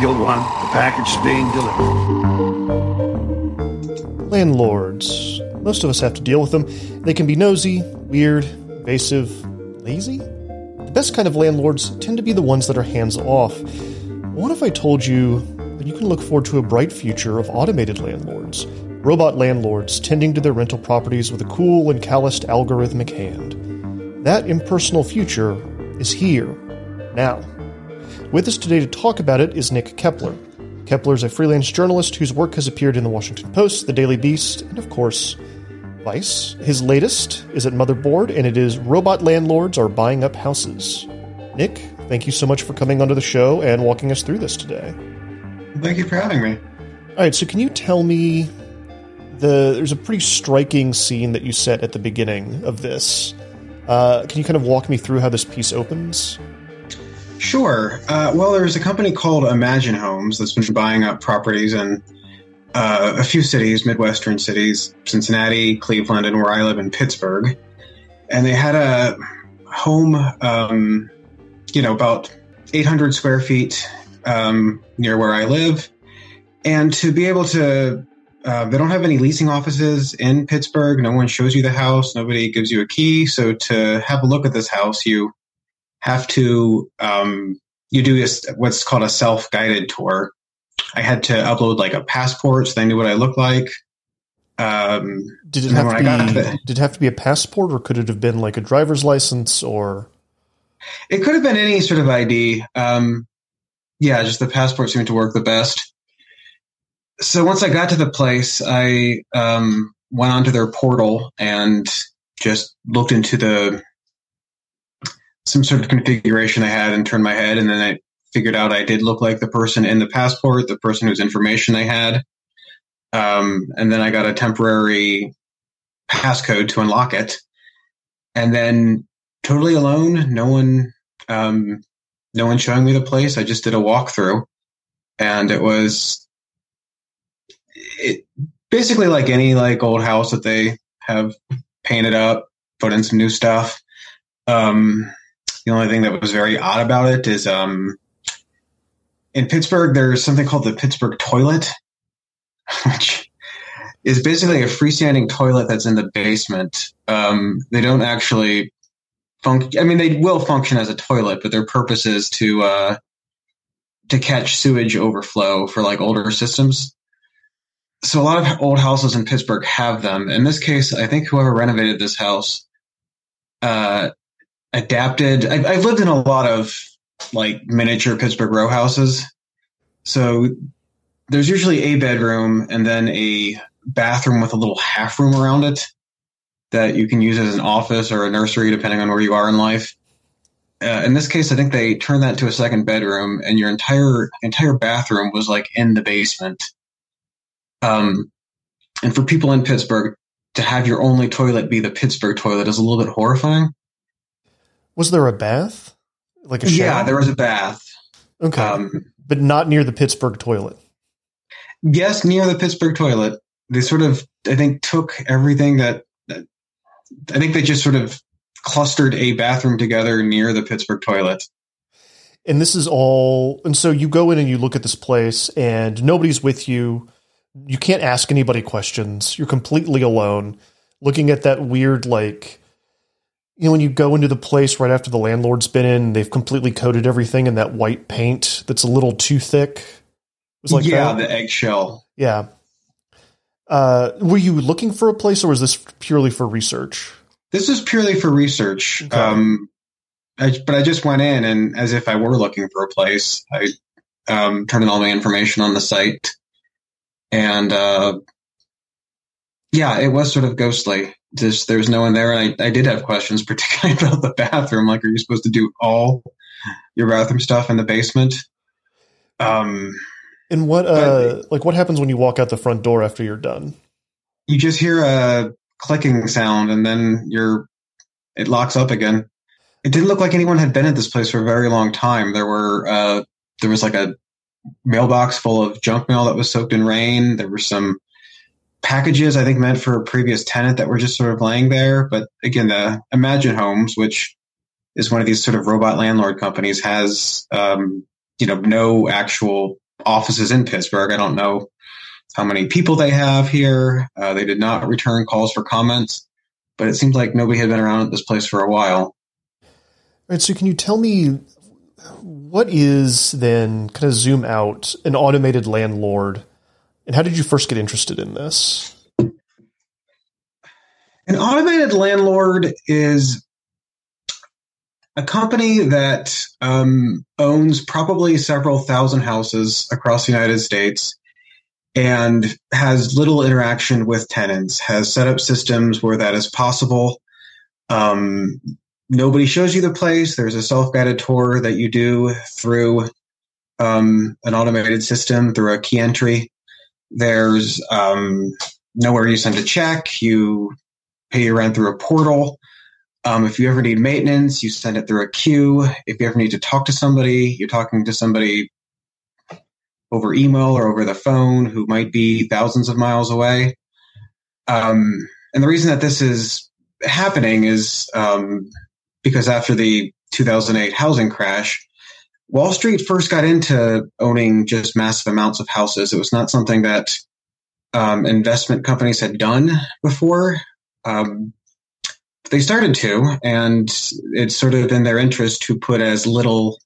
virus. One, the package is being delivered. Landlords. Most of us have to deal with them. They can be nosy, weird, invasive, lazy. The best kind of landlords tend to be the ones that are hands off. What if I told you that you can look forward to a bright future of automated landlords? Robot landlords tending to their rental properties with a cool and calloused algorithmic hand. That impersonal future is here, now. With us today to talk about it is Nick Keppler. Keppler is a freelance journalist whose work has appeared in the Washington Post, the Daily Beast, and of course, Vice. His latest is at Motherboard, and it is Robot Landlords Are Buying Up Houses. Nick, thank you so much for coming onto the show and walking us through this today. Thank you for having me. All right, so can you tell me the there's a pretty striking scene that you set at the beginning of this. Uh, can you kind of walk me through how this piece opens? Sure. Uh, well, there's a company called Imagine Homes that's been buying up properties in uh, a few cities, Midwestern cities, Cincinnati, Cleveland, and where I live in Pittsburgh. And they had a home, um, you know, about 800 square feet um, near where I live. And to be able to, uh, they don't have any leasing offices in Pittsburgh. No one shows you the house. Nobody gives you a key. So to have a look at this house, you have to um, you do this, what's called a self guided tour. I had to upload like a passport so they knew what I looked like. Um, did it have to be? The, did it have to be a passport, or could it have been like a driver's license, or? It could have been any sort of ID. Um, yeah, just the passport seemed to work the best. So once I got to the place, I um, went onto their portal and just looked into the some sort of configuration I had and turned my head, and then I figured out I did look like the person in the passport, the person whose information they had. Um, and then I got a temporary passcode to unlock it. And then totally alone, no one, um, no one showing me the place. I just did a walkthrough, and it was it, basically like any like old house that they have painted up, put in some new stuff. Um, the only thing that was very odd about it is um, in Pittsburgh, there's something called the Pittsburgh toilet, which is basically a freestanding toilet that's in the basement. Um, they don't actually function. I mean, they will function as a toilet, but their purpose is to uh, to catch sewage overflow for like older systems. So a lot of old houses in Pittsburgh have them. In this case, I think whoever renovated this house uh, adapted. I, I've lived in a lot of like miniature Pittsburgh row houses. So there's usually a bedroom and then a bathroom with a little half room around it that you can use as an office or a nursery, depending on where you are in life. Uh, in this case, I think they turned that to a second bedroom, and your entire entire bathroom was like in the basement. Um, and for people in Pittsburgh to have your only toilet be the Pittsburgh toilet is a little bit horrifying. Was there a bath? Like a shower? Yeah, there was a bath. Okay. Um, but not near the Pittsburgh toilet. Yes, near the Pittsburgh toilet. They sort of, I think, took everything that, that I think they just sort of clustered a bathroom together near the Pittsburgh toilet. And this is all, and so you go in and you look at this place, and nobody's with you. You can't ask anybody questions. You're completely alone, looking at that weird, like, you know, when you go into the place right after the landlord's been in, they've completely coated everything in that white paint that's a little too thick. It was like yeah, that. the eggshell. Yeah. Uh, were you looking for a place, or was this purely for research? This is purely for research. Okay. Um, I, but I just went in, and as if I were looking for a place, I um, turned in all my information on the site, and uh, yeah, it was sort of ghostly just there's no one there. And I, I did have questions, particularly about the bathroom. Like, are you supposed to do all your bathroom stuff in the basement? Um, and what, uh, but, like, what happens when you walk out the front door after you're done? You just hear a clicking sound, and then you're it locks up again. It didn't look like anyone had been at this place for a very long time. There were uh, there was like a mailbox full of junk mail that was soaked in rain. There were some packages I think meant for a previous tenant that were just sort of laying there. But again, the Imagine Homes, which is one of these sort of robot landlord companies, has um, you know, no actual offices in Pittsburgh. I don't know how many people they have here. Uh, they did not return calls for comments, but it seemed like nobody had been around at this place for a while. All right. So, can you tell me what is then, kind of zoom out, an automated landlord, and how did you first get interested in this? An automated landlord is a company that um, owns probably several thousand houses across the United States and has little interaction with tenants, has set up systems where that is possible. Um, nobody shows you the place. There's a self guided tour that you do through um, an automated system, through a key entry. There's um, nowhere you send a check. You pay your rent through a portal. Um, if you ever need maintenance, you send it through a queue. If you ever need to talk to somebody, you're talking to somebody over email or over the phone who might be thousands of miles away. Um, and the reason that this is happening is um, because after the 2008 housing crash, Wall Street first got into owning just massive amounts of houses. It was not something that um, investment companies had done before. Um, they started to, and it's sort of in their interest to put as little,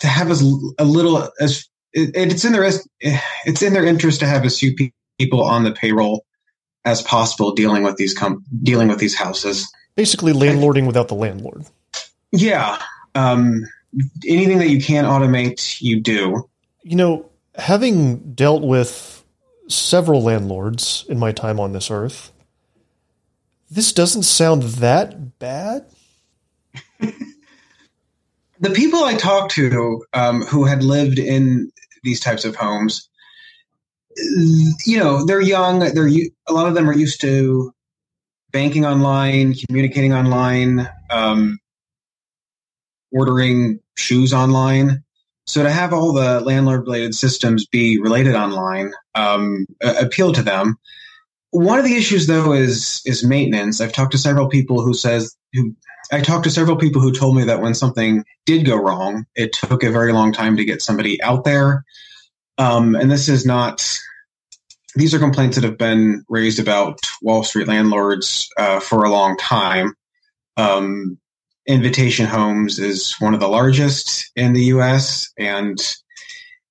to have as a little as it, it's in their it's in their interest to have as few people on the payroll as possible dealing with these com- dealing with these houses. Basically, landlording without the landlord. Yeah. Um, anything that you can automate, you do. You know, having dealt with several landlords in my time on this earth, this doesn't sound that bad. the people I talked to um, who had lived in these types of homes, you know, they're young. They're a lot of them are used to banking online, communicating online, um, ordering shoes online. So to have all the landlord related systems be related online um, appeal to them. One of the issues though is is maintenance. I've talked to several people who says who I talked to several people who told me that when something did go wrong, it took a very long time to get somebody out there. Um, and this is not these are complaints that have been raised about Wall Street landlords uh, for a long time. Um, Invitation Homes is one of the largest in the U.S. And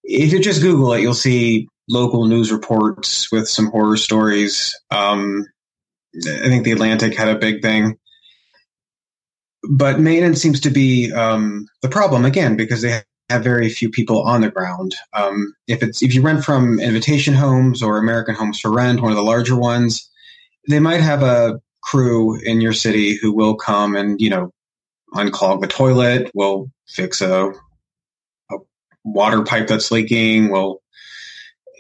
if you just Google it, you'll see local news reports with some horror stories. Um, I think the Atlantic had a big thing. But maintenance seems to be um, the problem again because they have very few people on the ground. Um, if it's if you rent from Invitation Homes or American Homes for Rent, one of the larger ones, they might have a crew in your city who will come and you know unclog the toilet, We'll fix a, a water pipe that's leaking, We'll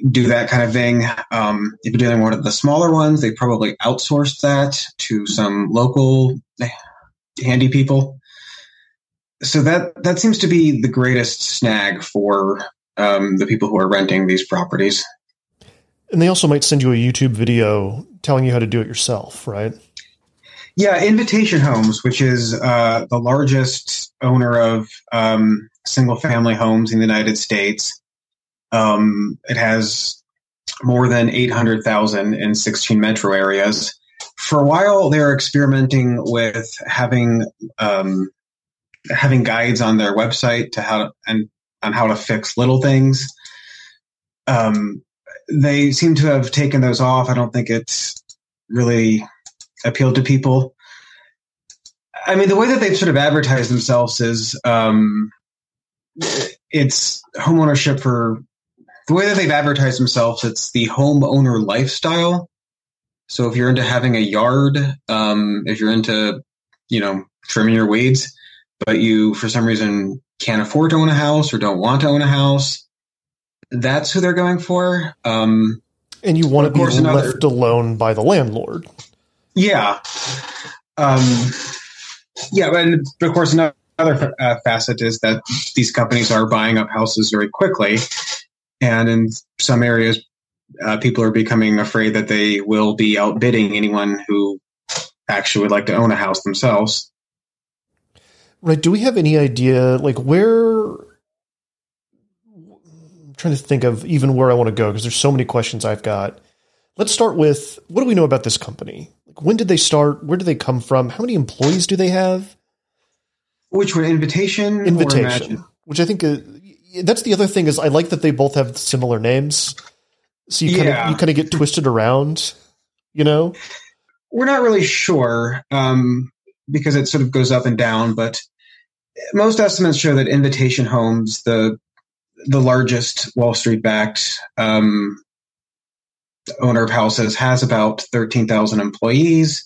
do that kind of thing. Um, if you're dealing with one of the smaller ones, they probably outsourced that to some local handy people. So that that seems to be the greatest snag for um, the people who are renting these properties. And they also might send you a YouTube video telling you how to do it yourself, right? Yeah, Invitation Homes, which is uh, the largest owner of um, single family homes in the United States. Um, it has more than 800,000 in 16 metro areas. For a while, they were experimenting with having um, having guides on their website to how to, and on how to fix little things. Um, they seem to have taken those off. I don't think it's really appealed to people. I mean, the way that they've sort of advertised themselves is um, it's homeownership for the way that they've advertised themselves. It's the homeowner lifestyle. So if you're into having a yard, um, if you're into, you know, trimming your weeds, but you for some reason can't afford to own a house or don't want to own a house, that's who they're going for. Um, and you want to be left alone by the landlord. Yeah. Um, yeah, and of course, another uh, facet is that these companies are buying up houses very quickly, and in some areas, uh, people are becoming afraid that they will be outbidding anyone who actually would like to own a house themselves. Right? Do we have any idea, like where trying to think of even where I want to go because there's so many questions I've got. Let's start with what do we know about this company? When did they start? Where do they come from? How many employees do they have? Which one? Invitation. Invitation, which I think uh, that's the other thing is I like that they both have similar names, so you kind of Yeah. you kind of get twisted around, you know. We're not really sure um, because it sort of goes up and down, but most estimates show that Invitation Homes, the the largest Wall Street backed um, owner of houses, has about thirteen thousand employees.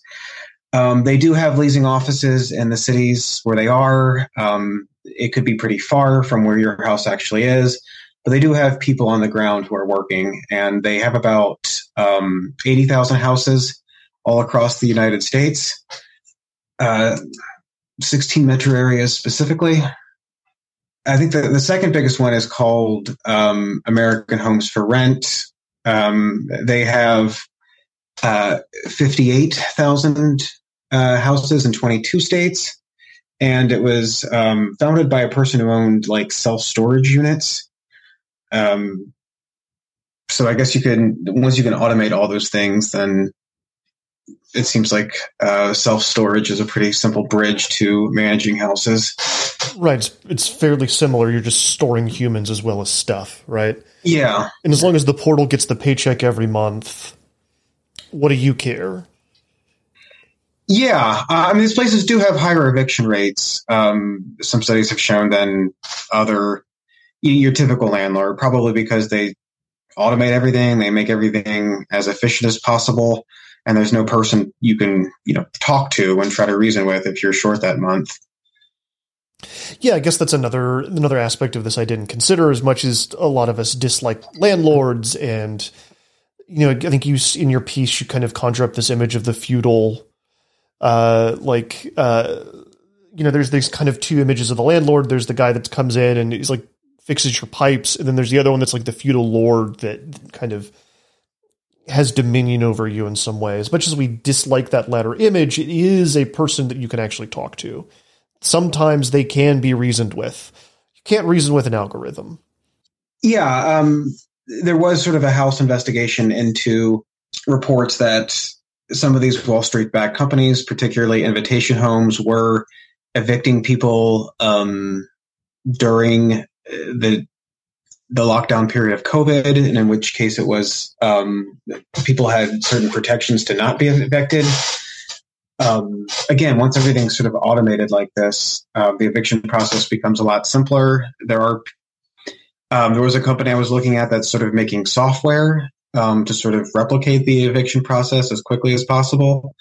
Um, they do have leasing offices in the cities where they are. Um, it could be pretty far from where your house actually is, but they do have people on the ground who are working, and they have about um, eighty thousand houses all across the United States. Uh, 16 metro areas specifically. I think the, the second biggest one is called um, American Homes for Rent. Um, they have uh, 58,000 uh, houses in 22 states. And it was um, founded by a person who owned like self storage units. Um, so I guess you can, once you can automate all those things, then it seems like uh, self storage is a pretty simple bridge to managing houses. Right, it's, it's fairly similar. You're just storing humans as well as stuff, right? Yeah, And as long as the portal gets the paycheck every month, what do you care? yeah. Uh, I mean, these places do have higher eviction rates. Um, some studies have shown than other your typical landlord, probably because they automate everything, they make everything as efficient as possible, and there's no person you can you know talk to and try to reason with if you're short that month. Yeah, I guess that's another another aspect of this I didn't consider as much as a lot of us dislike landlords and you know, I think you in your piece you kind of conjure up this image of the feudal uh like uh you know, there's these kind of two images of the landlord. There's the guy that comes in and he's like fixes your pipes, and then there's the other one that's like the feudal lord that kind of has dominion over you in some way. As much as we dislike that latter image, it is a person that you can actually talk to. Sometimes they can be reasoned with. You can't reason with an algorithm. Yeah, um, there was sort of a House investigation into reports that some of these Wall Street backed companies, particularly Invitation Homes, were evicting people um, during uh, the the lockdown period of COVID, and in which case it was um, people had certain protections to not be evicted. Um, again, once everything's sort of automated like this, uh, the eviction process becomes a lot simpler. There are um, there was a company I was looking at that's sort of making software um, to sort of replicate the eviction process as quickly as possible.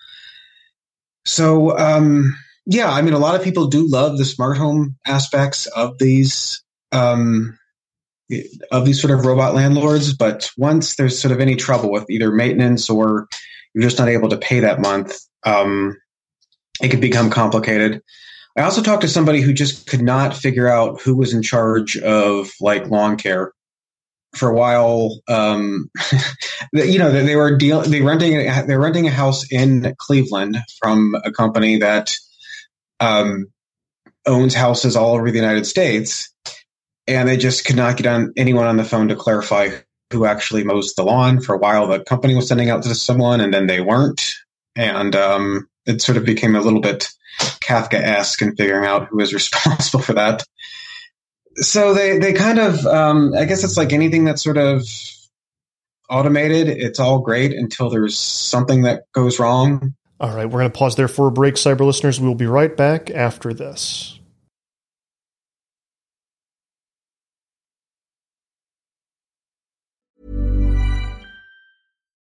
So, um, yeah, I mean, a lot of people do love the smart home aspects of these um, of these sort of robot landlords, but once there's sort of any trouble with either maintenance or you're just not able to pay that month, um, it could become complicated. I also talked to somebody who just could not figure out who was in charge of like lawn care. For a while, um, you know, they, were deal they renting they're renting a house in Cleveland from a company that um, owns houses all over the United States, and they just could not get on anyone on the phone to clarify who actually mows the lawn. For a while, the company was sending out to someone, and then they weren't, and um, it sort of became a little bit Kafka-esque in figuring out who is responsible for that. So they they kind of um, I guess it's like anything that's sort of automated. It's all great until there's something that goes wrong. All right, we're going to pause there for a break, cyber listeners. We will be right back after this.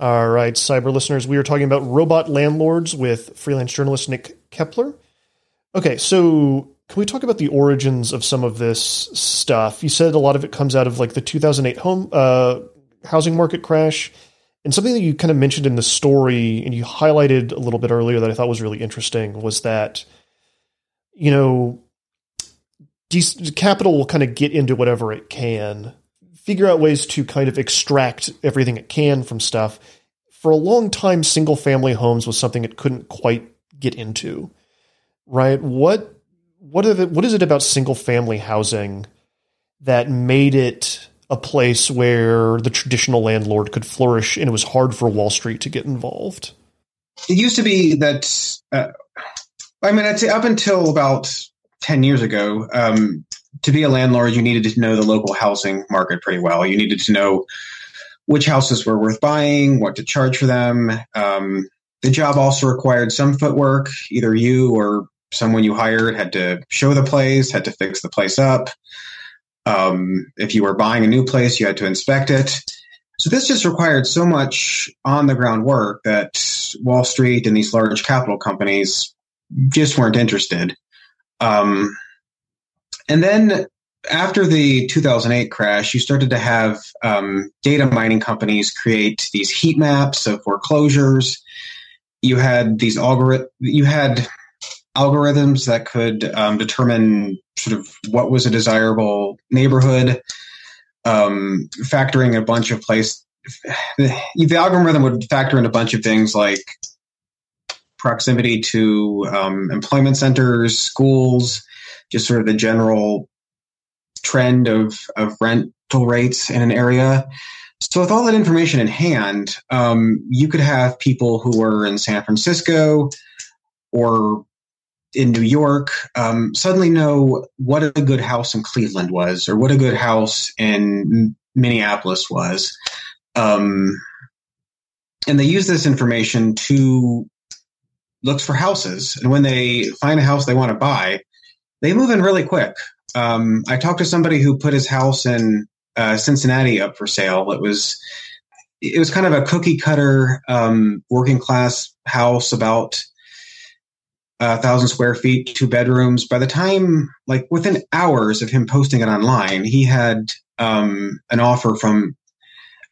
All right, cyber listeners, we are talking about robot landlords with freelance journalist Nick Keppler. Okay, so can we talk about the origins of some of this stuff? You said a lot of it comes out of like the 2008 home uh, housing market crash, and something that you kind of mentioned in the story and you highlighted a little bit earlier that I thought was really interesting was that you know capital will kind of get into whatever it can, figure out ways to kind of extract everything it can from stuff. For a long time, single family homes was something it couldn't quite get into. Right? What what are the, what is it about single family housing that made it a place where the traditional landlord could flourish and it was hard for Wall Street to get involved? It used to be that uh, I mean, I'd say up until about 10 years ago, um, to be a landlord, you needed to know the local housing market pretty well. You needed to know which houses were worth buying, what to charge for them. Um, the job also required some footwork. Either you or someone you hired had to show the place, had to fix the place up. Um, if you were buying a new place, you had to inspect it. So this just required so much on the ground work that Wall Street and these large capital companies just weren't interested. Um, and then after the 2008 crash, you started to have um, data mining companies create these heat maps of foreclosures. You had these algorithm. You had algorithms that could um, determine sort of what was a desirable neighborhood, um, factoring a bunch of place. The, the algorithm would factor in a bunch of things like proximity to um, employment centers, schools, just sort of the general trend of, of rental rates in an area. So, with all that information in hand, um, you could have people who were in San Francisco or in New York um, suddenly know what a good house in Cleveland was or what a good house in Minneapolis was. Um, and they use this information to look for houses, and when they find a house they want to buy, they move in really quick. Um, I talked to somebody who put his house in uh, Cincinnati up for sale. It was it was kind of a cookie cutter um, working class house, about a thousand square feet, two bedrooms. By the time, like within hours of him posting it online, he had um, an offer from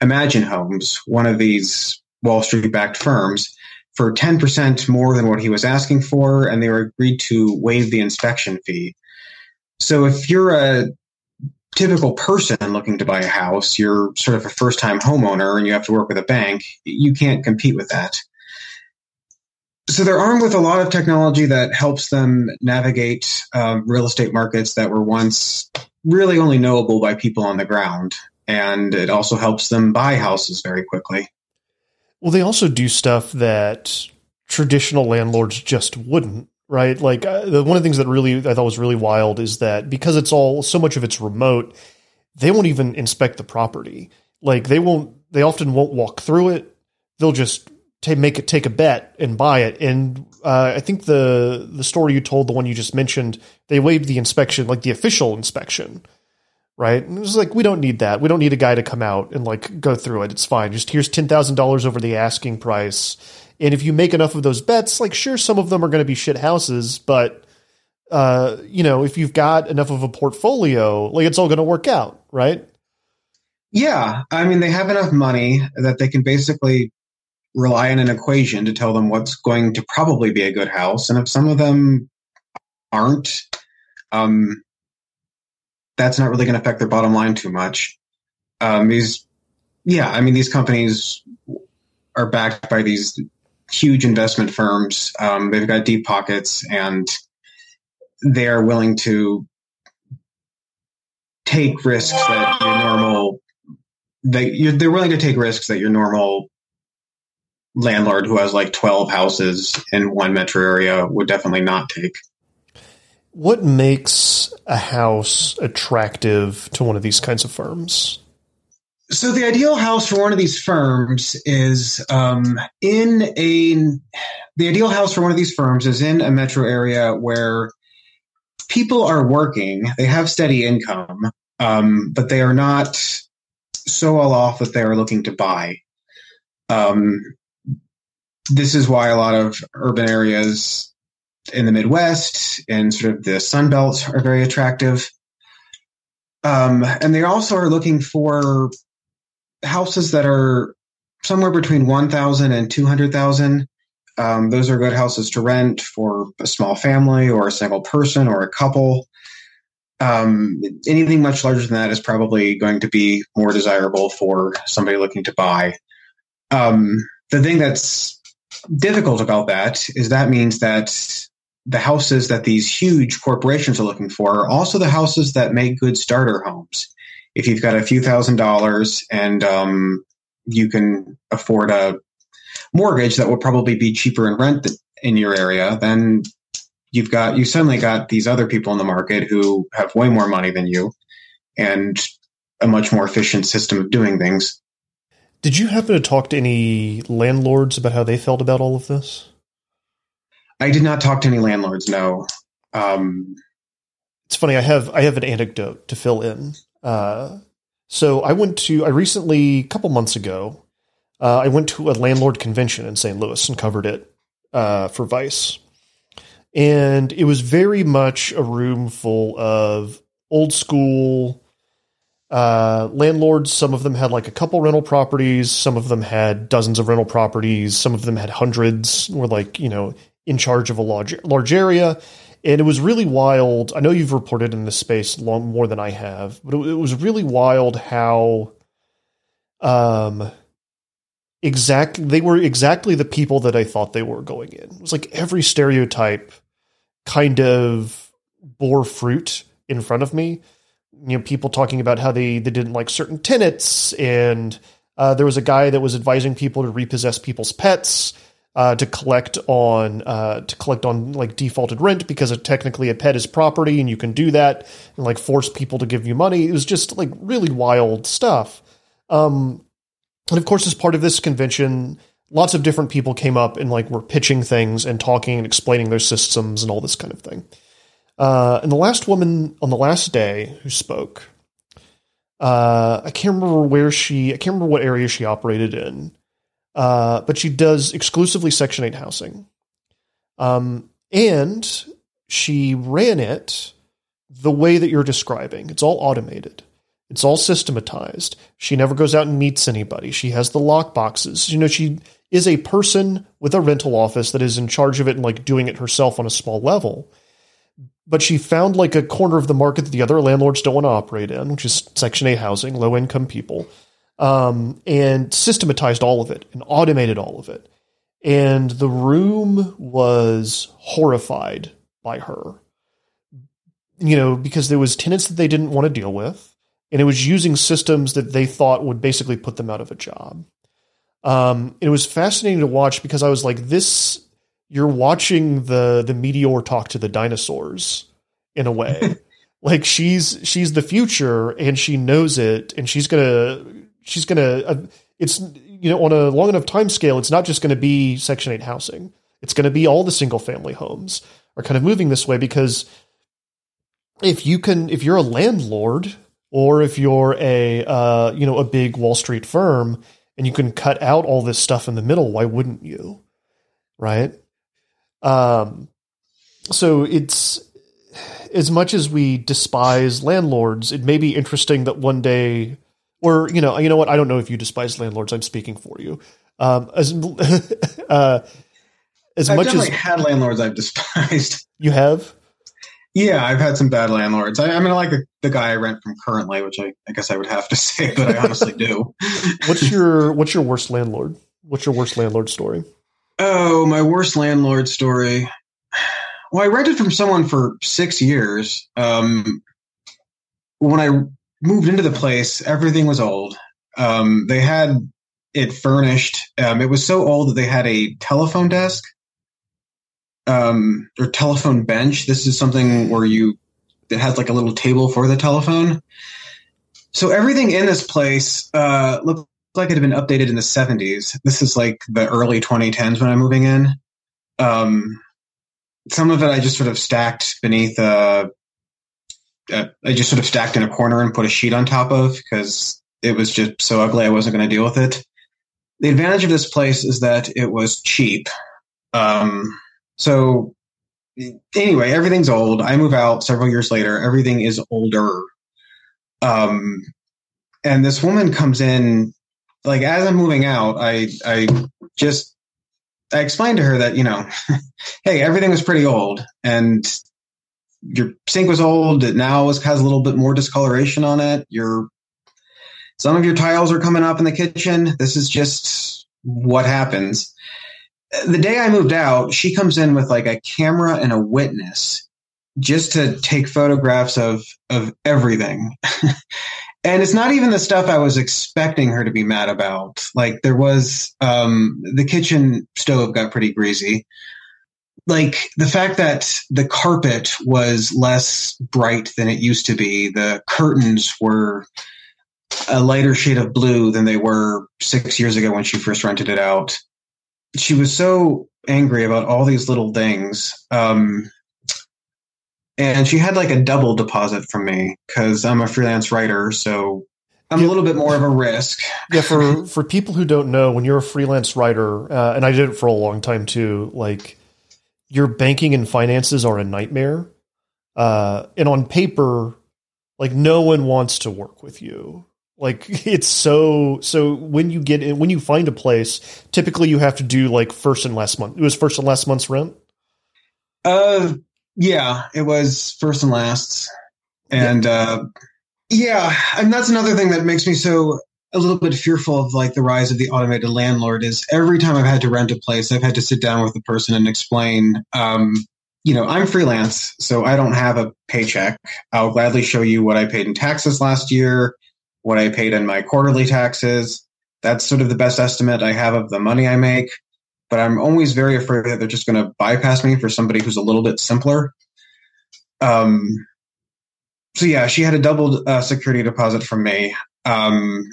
Imagine Homes, one of these Wall Street backed firms, for 10% more than what he was asking for, and they were agreed to waive the inspection fee. So if you're a typical person looking to buy a house, you're sort of a first time homeowner and you have to work with a bank, you can't compete with that. So they're armed with a lot of technology that helps them navigate uh, real estate markets that were once really only knowable by people on the ground. And it also helps them buy houses very quickly. Well, they also do stuff that traditional landlords just wouldn't, right? Like uh, the, one of the things that really I thought was really wild is that because it's all so much of it's remote, they won't even inspect the property. Like they won't, they often won't walk through it. They'll just take make it take a bet and buy it. And uh, I think the the story you told, the one you just mentioned, they waived the inspection, like the official inspection right? And it was like, we don't need that. We don't need a guy to come out and like go through it. It's fine. Just here's ten thousand dollars over the asking price. And if you make enough of those bets, like sure, some of them are going to be shit houses, but uh, you know, if you've got enough of a portfolio, like it's all going to work out, right? Yeah, I mean, they have enough money that they can basically rely on an equation to tell them what's going to probably be a good house, and if some of them aren't, um, that's not really going to affect their bottom line too much. Um, these, yeah, I mean, these companies are backed by these huge investment firms. Um, they've got deep pockets and they are willing to take risks that your normal they they're willing to take risks that your normal landlord who has like 12 houses in one metro area would definitely not take what makes a house attractive to one of these kinds of firms? So the ideal house for one of these firms is um, in a. The ideal house for one of these firms is in a metro area where people are working, they have steady income, um, but they are not so well off that they are looking to buy. Um, this is why a lot of urban areas in the Midwest and sort of the Sun Belt are very attractive. Um, and they also are looking for houses that are somewhere between 1,000 and 200,000. Um, those are good houses to rent for a small family or a single person or a couple. Um, anything much larger than that is probably going to be more desirable for somebody looking to buy. Um, the thing that's difficult about that is that means that the houses that these huge corporations are looking for are also the houses that make good starter homes. If you've got a few thousand dollars and um, you can afford a mortgage that will probably be cheaper in rent in your area, then you've got you suddenly got these other people in the market who have way more money than you and a much more efficient system of doing things. Did you happen to talk to any landlords about how they felt about all of this? I did not talk to any landlords. No. Um, it's funny. I have I have an anecdote to fill in. Uh, so I went to I recently a couple months ago. Uh, I went to a landlord convention in St. Louis and covered it uh, for Vice, and it was very much a room full of old school uh, landlords. Some of them had like a couple rental properties. Some of them had dozens of rental properties. Some of them had hundreds. Were like you know in charge of a large large area, and it was really wild. I know you've reported in this space long more than I have, but it, it was really wild how, um, exactly they were exactly the people that I thought they were going in. It was like every stereotype kind of bore fruit in front of me. You know, people talking about how they they didn't like certain tenants, and uh, there was a guy that was advising people to repossess people's pets uh, to collect on uh, to collect on like defaulted rent because it technically a pet is property and you can do that and like force people to give you money. It was just like really wild stuff. Um, and of course, as part of this convention, lots of different people came up and like were pitching things and talking and explaining their systems and all this kind of thing. Uh, and the last woman on the last day who spoke, uh, I can't remember where she, I can't remember what area she operated in, uh, but she does exclusively Section 8 housing. Um, and she ran it the way that you're describing. It's all automated. It's all systematized. She never goes out and meets anybody. She has the lock boxes. You know, she is a person with a rental office that is in charge of it and like doing it herself on a small level. But she found like a corner of the market that the other landlords don't want to operate in, which is Section 8 housing, low income people um, and systematized all of it and automated all of it. And the room was horrified by her, you know, because there was tenants that they didn't want to deal with, and it was using systems that they thought would basically put them out of a job. Um, it was fascinating to watch because I was like, this, you're watching the the meteor talk to the dinosaurs in a way. like she's she's the future and she knows it and she's gonna she's going to, uh, it's, you know, on a long enough time scale, it's not just going to be Section 8 housing. It's going to be all the single family homes are kind of moving this way because if you can, if you're a landlord or if you're a, uh, you know, a big Wall Street firm and you can cut out all this stuff in the middle, why wouldn't you? Right. Um, so it's, as much as we despise landlords, it may be interesting that one day or you know, you know what? I don't know if you despise landlords. I'm speaking for you. Um, as uh, as I've much as had landlords I've despised. You have. Yeah, I've had some bad landlords. I, I mean, I like the, the, guy I rent from currently, which I, I guess I would have to say, but I honestly do. what's your What's your worst landlord? What's your worst landlord story? Oh, my worst landlord story. Well, I rented from someone for six years. Um, when I moved into the place, everything was old. Um, they had it furnished. Um, it was so old that they had a telephone desk um, or telephone bench. This is something where you it has like a little table for the telephone. So everything in this place uh, looked like it had been updated in the 70s. This is like the early 2010s when I'm moving in. Um, some of it I just sort of stacked beneath a uh, I just sort of stacked in a corner and put a sheet on top of because it was just so ugly I wasn't going to deal with it. the advantage of this place is that it was cheap. Um, so anyway, everything's old. I move out several years later. Everything is older. Um, and this woman comes in, like as I'm moving out, I I just I explained to her that you know, hey, everything was pretty old, and your sink was old. It now has a little bit more discoloration on it. Your some of your tiles are coming up in the kitchen. This is just what happens. The day I moved out, she comes in with like a camera and a witness just to take photographs of of everything. and it's not even the stuff I was expecting her to be mad about. Like there was um, the kitchen stove got pretty greasy. Like the fact that the carpet was less bright than it used to be. The curtains were a lighter shade of blue than they were six years ago when she first rented it out. She was so angry about all these little things. Um, and she had like a double deposit from me because I'm a freelance writer. So I'm yeah. a little bit more of a risk. yeah. For, for people who don't know, when you're a freelance writer, uh, and I did it for a long time too, like your banking and finances are a nightmare. Uh, and on paper, like no one wants to work with you like it's so so when you get in when you find a place, typically you have to do like first and last month. It was first and last month's rent. Uh, yeah, it was first and last, and yeah. uh, yeah, and that's another thing that makes me so a little bit fearful of like the rise of the automated landlord. Is every time I've had to rent a place, I've had to sit down with the person and explain. Um, you know, I'm freelance, so I don't have a paycheck. I'll gladly show you what I paid in taxes last year what I paid in my quarterly taxes. That's sort of the best estimate I have of the money I make. But I'm always very afraid that they're just going to bypass me for somebody who's a little bit simpler. Um, so yeah, she had a double uh, security deposit from me. Um,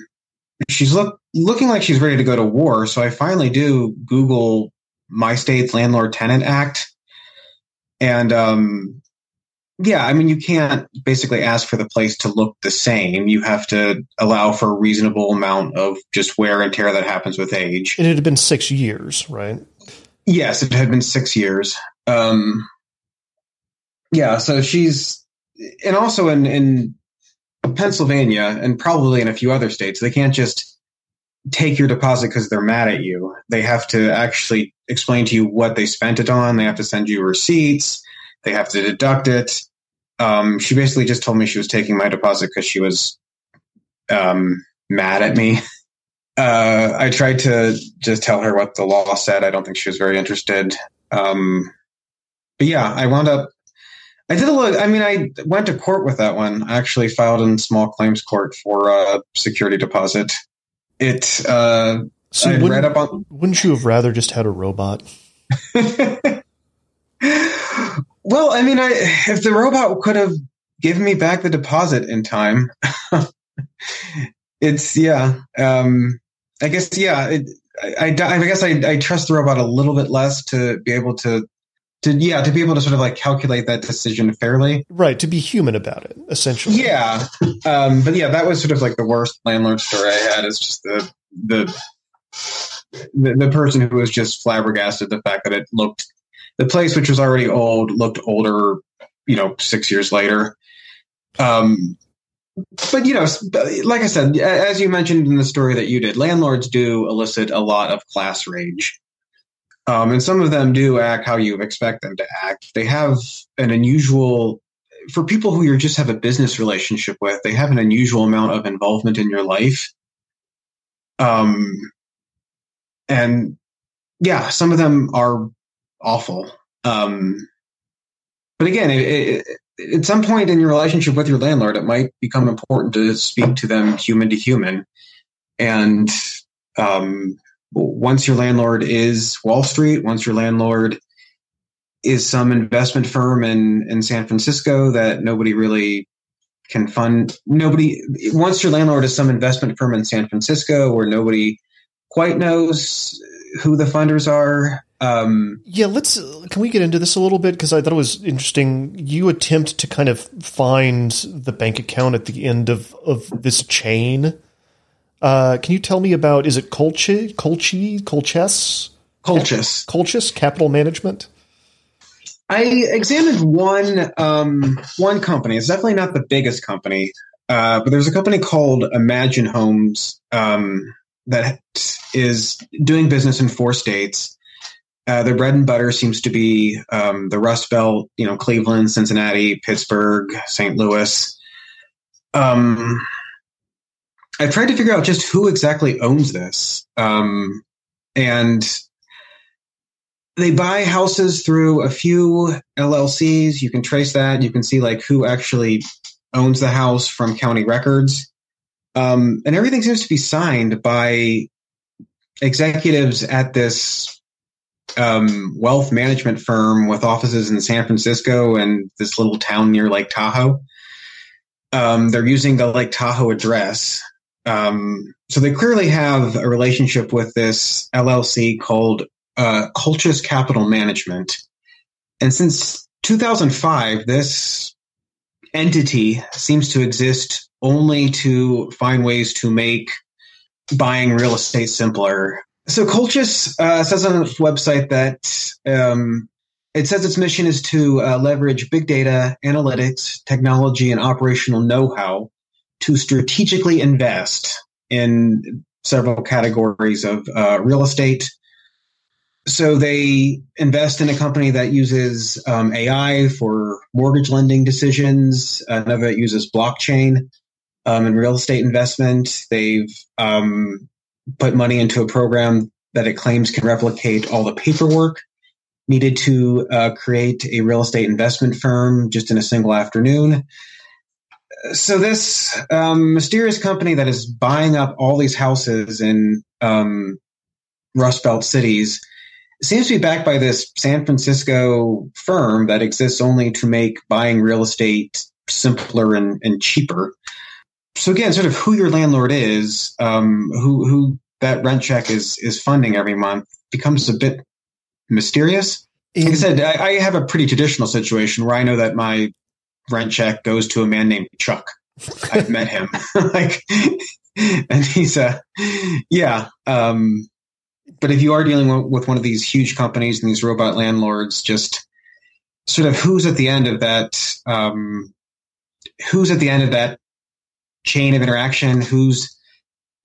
she's look, looking like she's ready to go to war. So I finally do Google my state's landlord tenant act, and um, yeah, I mean, you can't basically ask for the place to look the same. You have to allow for a reasonable amount of just wear and tear that happens with age. And it had been six years, right? Yes, it had been six years. Um, yeah, so she's, and also in, in Pennsylvania and probably in a few other states, they can't just take your deposit because they're mad at you. They have to actually explain to you what they spent it on. They have to send you receipts they have to deduct it. Um, she basically just told me she was taking my deposit because she was um, mad at me. Uh, I tried to just tell her what the law said. I don't think she was very interested. Um, but yeah, I wound up. I did a look. I mean, I went to court with that one. I actually filed in small claims court for a security deposit. It. Uh, so I read up on. Wouldn't you have rather just had a robot? Well, I mean, I, if the robot could have given me back the deposit in time, it's yeah. Um, I guess yeah. It, I, I, I, guess I, I trust the robot a little bit less to be able to to yeah to be able to sort of like calculate that decision fairly right to be human about it essentially yeah um, but yeah that was sort of like the worst landlord story i had is just the the the, the person who was just flabbergasted the fact that it looked the place, which was already old, looked older, you know, six years later. Um, but you know, like I said, as you mentioned in the story that you did, landlords do elicit a lot of class rage. Um, and some of them do act how you expect them to act. They have an unusual, for people who you just have a business relationship with, they have an unusual amount of involvement in your life. Um, and yeah, some of them are awful. Um, but again, it, it, at some point in your relationship with your landlord, it might become important to speak to them human to human. And um, once your landlord is Wall Street, once your landlord is some investment firm in, in San Francisco that nobody really can fund, nobody, once your landlord is some investment firm in San Francisco where nobody quite knows who the funders are, um, yeah, let's. Can we get into this a little bit? Because I thought it was interesting. You attempt to kind of find the bank account at the end of of this chain Uh, can you tell me about? Is it Colchi, Colchi, Colchess, Colchis. Colchis Capital Management? I examined one um, one company. It's definitely not the biggest company, uh, but there's a company called Imagine Homes um, that is doing business in four states. Uh, their bread and butter seems to be um, the Rust Belt, you know, Cleveland, Cincinnati, Pittsburgh, St. Louis. Um, I tried to figure out just who exactly owns this, um, and they buy houses through a few LLCs. You can trace that. You can see like who actually owns the house from county records. Um, and everything seems to be signed by executives at this um, wealth management firm with offices in San Francisco and this little town near Lake Tahoe. Um, they're using the Lake Tahoe address. Um, so they clearly have a relationship with this LLC called uh, Colchis Capital Management. And since 2005, this entity seems to exist only to find ways to make buying real estate simpler. So Colchis uh, says on its website that um, it says its mission is to uh, leverage big data, analytics, technology, and operational know-how to strategically invest in several categories of uh, real estate. So they invest in a company that uses um, AI for mortgage lending decisions. Another that uses blockchain um, in real estate investment. They've um, put money into a program that it claims can replicate all the paperwork needed to uh, create a real estate investment firm just in a single afternoon. So this um, mysterious company that is buying up all these houses in um, Rust Belt cities seems to be backed by this San Francisco firm that exists only to make buying real estate simpler and, and cheaper. So again, sort of who your landlord is, um, who who that rent check is is funding every month becomes a bit mysterious. Like I said, I, I have a pretty traditional situation where I know that my rent check goes to a man named Chuck. I've met him, like, and he's a yeah. Um, but if you are dealing with one of these huge companies and these robot landlords, just sort of who's at the end of that, um, who's at the end of that chain of interaction, who's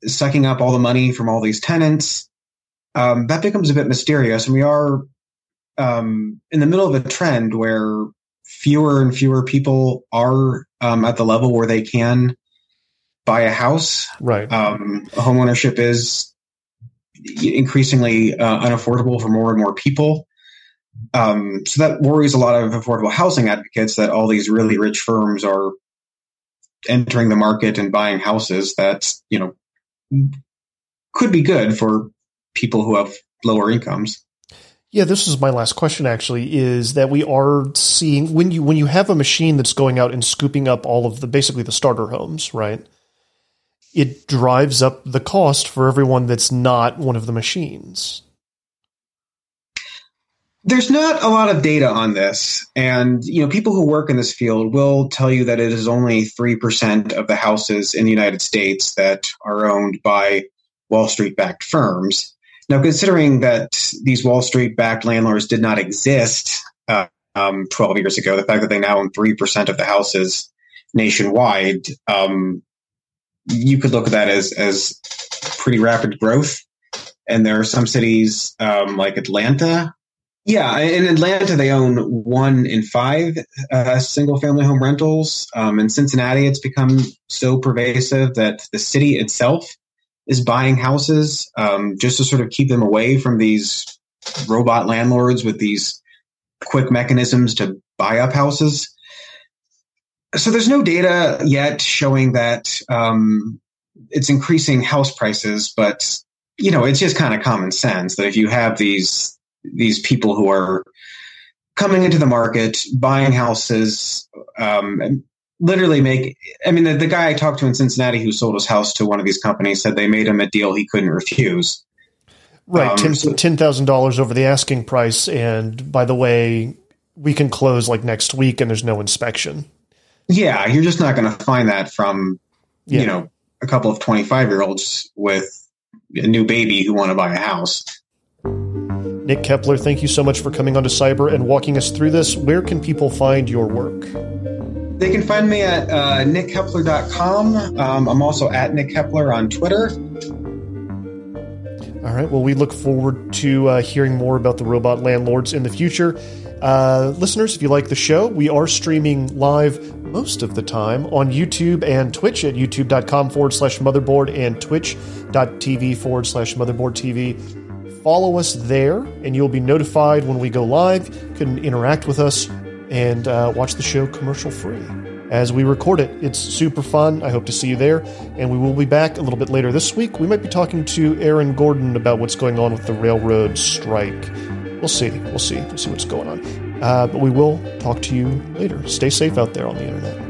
sucking up all the money from all these tenants, um, that becomes a bit mysterious. And we are um, in the middle of a trend where fewer and fewer people are um, at the level where they can buy a house. Right. Um, homeownership is increasingly uh, unaffordable for more and more people. Um, so that worries a lot of affordable housing advocates that all these really rich firms are entering the market and buying houses that you know could be good for people who have lower incomes. Yeah, this is my last question actually is that we are seeing when you when you have a machine that's going out and scooping up all of the basically the starter homes, right? It drives up the cost for everyone that's not one of the machines. There's not a lot of data on this, and you know, people who work in this field will tell you that it is only three percent of the houses in the United States that are owned by Wall Street backed firms. Now, considering that these Wall Street backed landlords did not exist uh, um, 12 years ago, the fact that they now own 3% of the houses nationwide, um, you could look at that as, as pretty rapid growth. And there are some cities um, like Atlanta. Yeah, in Atlanta, they own one in five uh, single family home rentals. Um, in Cincinnati, it's become so pervasive that the city itself is buying houses um, just to sort of keep them away from these robot landlords with these quick mechanisms to buy up houses. So there's no data yet showing that um, it's increasing house prices, but you know it's just kind of common sense that if you have these these people who are coming into the market, buying houses, um, literally make i mean the, the guy i talked to in cincinnati who sold his house to one of these companies said they made him a deal he couldn't refuse right um, $10000 over the asking price and by the way we can close like next week and there's no inspection yeah you're just not going to find that from yeah. you know a couple of 25 year olds with a new baby who want to buy a house. Nick Keppler, thank you so much for coming onto Cyber and walking us through this. Where can people find your work? They can find me at uh, nickkeppler.com. Um, I'm also at Nick Keppler on Twitter. All right. Well, we look forward to uh, hearing more about the robot landlords in the future. Uh, listeners, if you like the show, we are streaming live most of the time on YouTube and Twitch at youtube.com forward slash motherboard and twitch.tv forward slash motherboard TV. Follow us there, and you'll be notified when we go live. You can interact with us and uh, watch the show commercial free as we record it. It's super fun. I hope to see you there. And we will be back a little bit later this week. We might be talking to Aaron Gordon about what's going on with the railroad strike. We'll see. We'll see. We'll see what's going on. Uh, but we will talk to you later. Stay safe out there on the internet.